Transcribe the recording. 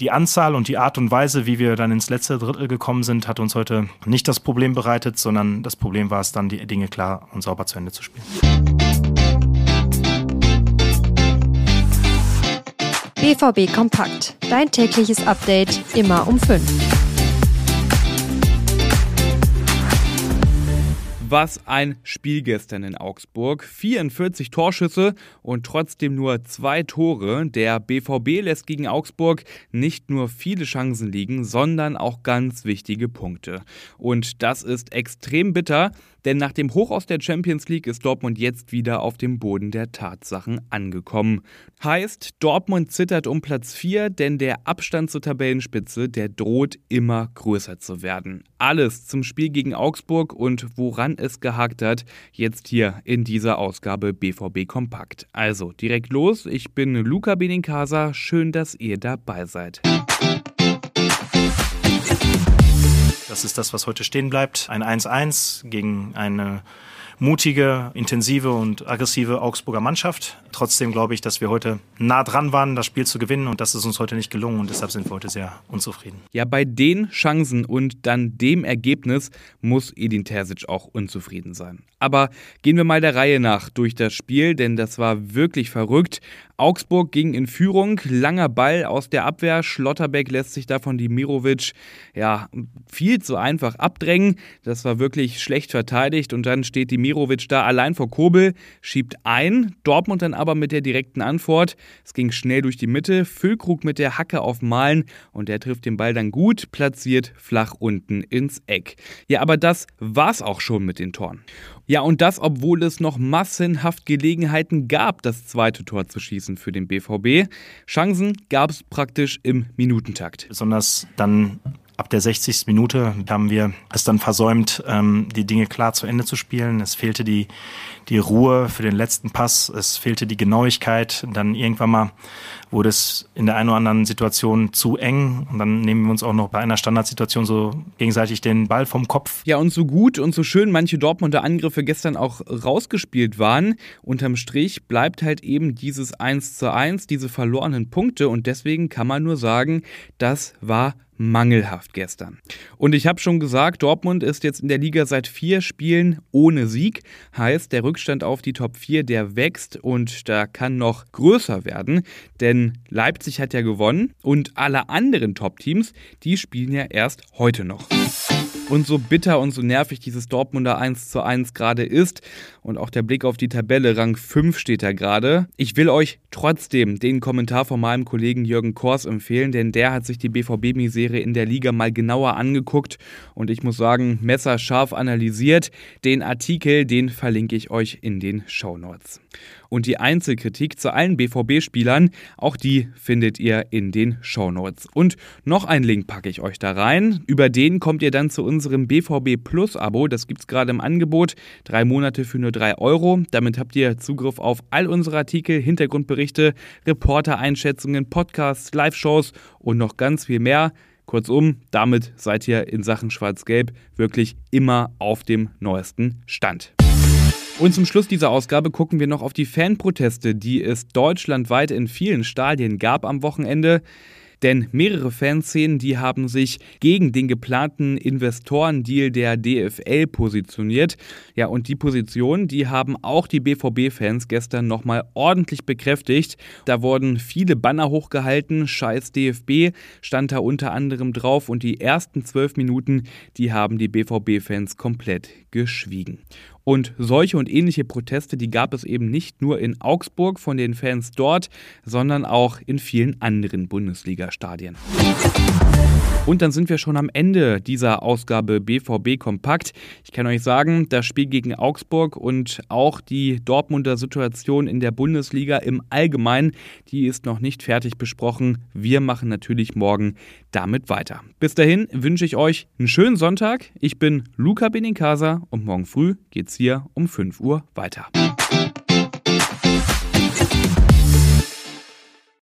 Die Anzahl und die Art und Weise, wie wir dann ins letzte Drittel gekommen sind, hat uns heute nicht das Problem bereitet, sondern das Problem war es dann, die Dinge klar und sauber zu Ende zu spielen. BVB Kompakt. Dein tägliches Update immer um 5. Was ein Spiel gestern in Augsburg. 44 Torschüsse und trotzdem nur zwei Tore. Der BVB lässt gegen Augsburg nicht nur viele Chancen liegen, sondern auch ganz wichtige Punkte. Und das ist extrem bitter, denn nach dem Hoch aus der Champions League ist Dortmund jetzt wieder auf dem Boden der Tatsachen angekommen. Heißt, Dortmund zittert um Platz 4, denn der Abstand zur Tabellenspitze, der droht immer größer zu werden. Alles zum Spiel gegen Augsburg und woran es gehakt hat, jetzt hier in dieser Ausgabe BVB Kompakt. Also direkt los, ich bin Luca Benincasa, schön, dass ihr dabei seid. Das ist das, was heute stehen bleibt. Ein 1-1 gegen eine mutige, intensive und aggressive Augsburger Mannschaft. Trotzdem glaube ich, dass wir heute nah dran waren, das Spiel zu gewinnen und das ist uns heute nicht gelungen und deshalb sind wir heute sehr unzufrieden. Ja, bei den Chancen und dann dem Ergebnis muss Edin Terzic auch unzufrieden sein. Aber gehen wir mal der Reihe nach durch das Spiel, denn das war wirklich verrückt. Augsburg ging in Führung, langer Ball aus der Abwehr, Schlotterbeck lässt sich davon die Mirovic ja viel zu einfach abdrängen. Das war wirklich schlecht verteidigt und dann steht die Mirovic da allein vor Kobel, schiebt ein, Dortmund dann aber mit der direkten Antwort. Es ging schnell durch die Mitte, Füllkrug mit der Hacke auf Malen und der trifft den Ball dann gut, platziert flach unten ins Eck. Ja, aber das war's auch schon mit den Toren. Ja, und das, obwohl es noch massenhaft Gelegenheiten gab, das zweite Tor zu schießen für den BVB. Chancen gab es praktisch im Minutentakt. Besonders dann ab der 60. Minute haben wir es dann versäumt, ähm, die Dinge klar zu Ende zu spielen. Es fehlte die, die Ruhe für den letzten Pass, es fehlte die Genauigkeit. Dann irgendwann mal wurde es in der einen oder anderen Situation zu eng und dann nehmen wir uns auch noch bei einer Standardsituation so gegenseitig den Ball vom Kopf. Ja, und so gut und so schön manche Dortmunder Angriffe gestern auch rausgespielt waren, unterm Strich bleibt halt eben dieses 1 zu 1, diese verlorenen Punkte und deswegen kann man nur sagen, das war mangelhaft gestern. Und ich habe schon gesagt, Dortmund ist jetzt in der Liga seit vier Spielen ohne Sieg. Heißt, der Rückstand auf die Top 4, der wächst und da kann noch größer werden, denn Leipzig hat ja gewonnen und alle anderen Top-Teams, die spielen ja erst heute noch. Und so bitter und so nervig dieses Dortmunder 1 zu 1 gerade ist und auch der Blick auf die Tabelle, Rang 5 steht da gerade. Ich will euch trotzdem den Kommentar von meinem Kollegen Jürgen Kors empfehlen, denn der hat sich die BVB-Misere in der Liga mal genauer angeguckt und ich muss sagen, messerscharf analysiert. Den Artikel, den verlinke ich euch in den Show Notes. Und die Einzelkritik zu allen BVB-Spielern, auch die findet ihr in den Show Notes. Und noch einen Link packe ich euch da rein. Über den kommt ihr dann zu unserem BVB Plus Abo. Das gibt es gerade im Angebot. Drei Monate für nur drei Euro. Damit habt ihr Zugriff auf all unsere Artikel, Hintergrundberichte, Reporter-Einschätzungen, Podcasts, Live-Shows und noch ganz viel mehr. Kurzum, damit seid ihr in Sachen Schwarz-Gelb wirklich immer auf dem neuesten Stand. Und zum Schluss dieser Ausgabe gucken wir noch auf die Fanproteste, die es deutschlandweit in vielen Stadien gab am Wochenende. Denn mehrere Fanszenen, die haben sich gegen den geplanten Investorendeal der DFL positioniert. Ja, und die Position, die haben auch die BVB-Fans gestern nochmal ordentlich bekräftigt. Da wurden viele Banner hochgehalten. Scheiß DFB stand da unter anderem drauf. Und die ersten zwölf Minuten, die haben die BVB-Fans komplett geschwiegen. Und solche und ähnliche Proteste, die gab es eben nicht nur in Augsburg von den Fans dort, sondern auch in vielen anderen Bundesliga-Stadien. Und dann sind wir schon am Ende dieser Ausgabe BVB Kompakt. Ich kann euch sagen, das Spiel gegen Augsburg und auch die Dortmunder Situation in der Bundesliga im Allgemeinen, die ist noch nicht fertig besprochen. Wir machen natürlich morgen damit weiter. Bis dahin wünsche ich euch einen schönen Sonntag. Ich bin Luca Benincasa und morgen früh geht's hier um 5 Uhr weiter.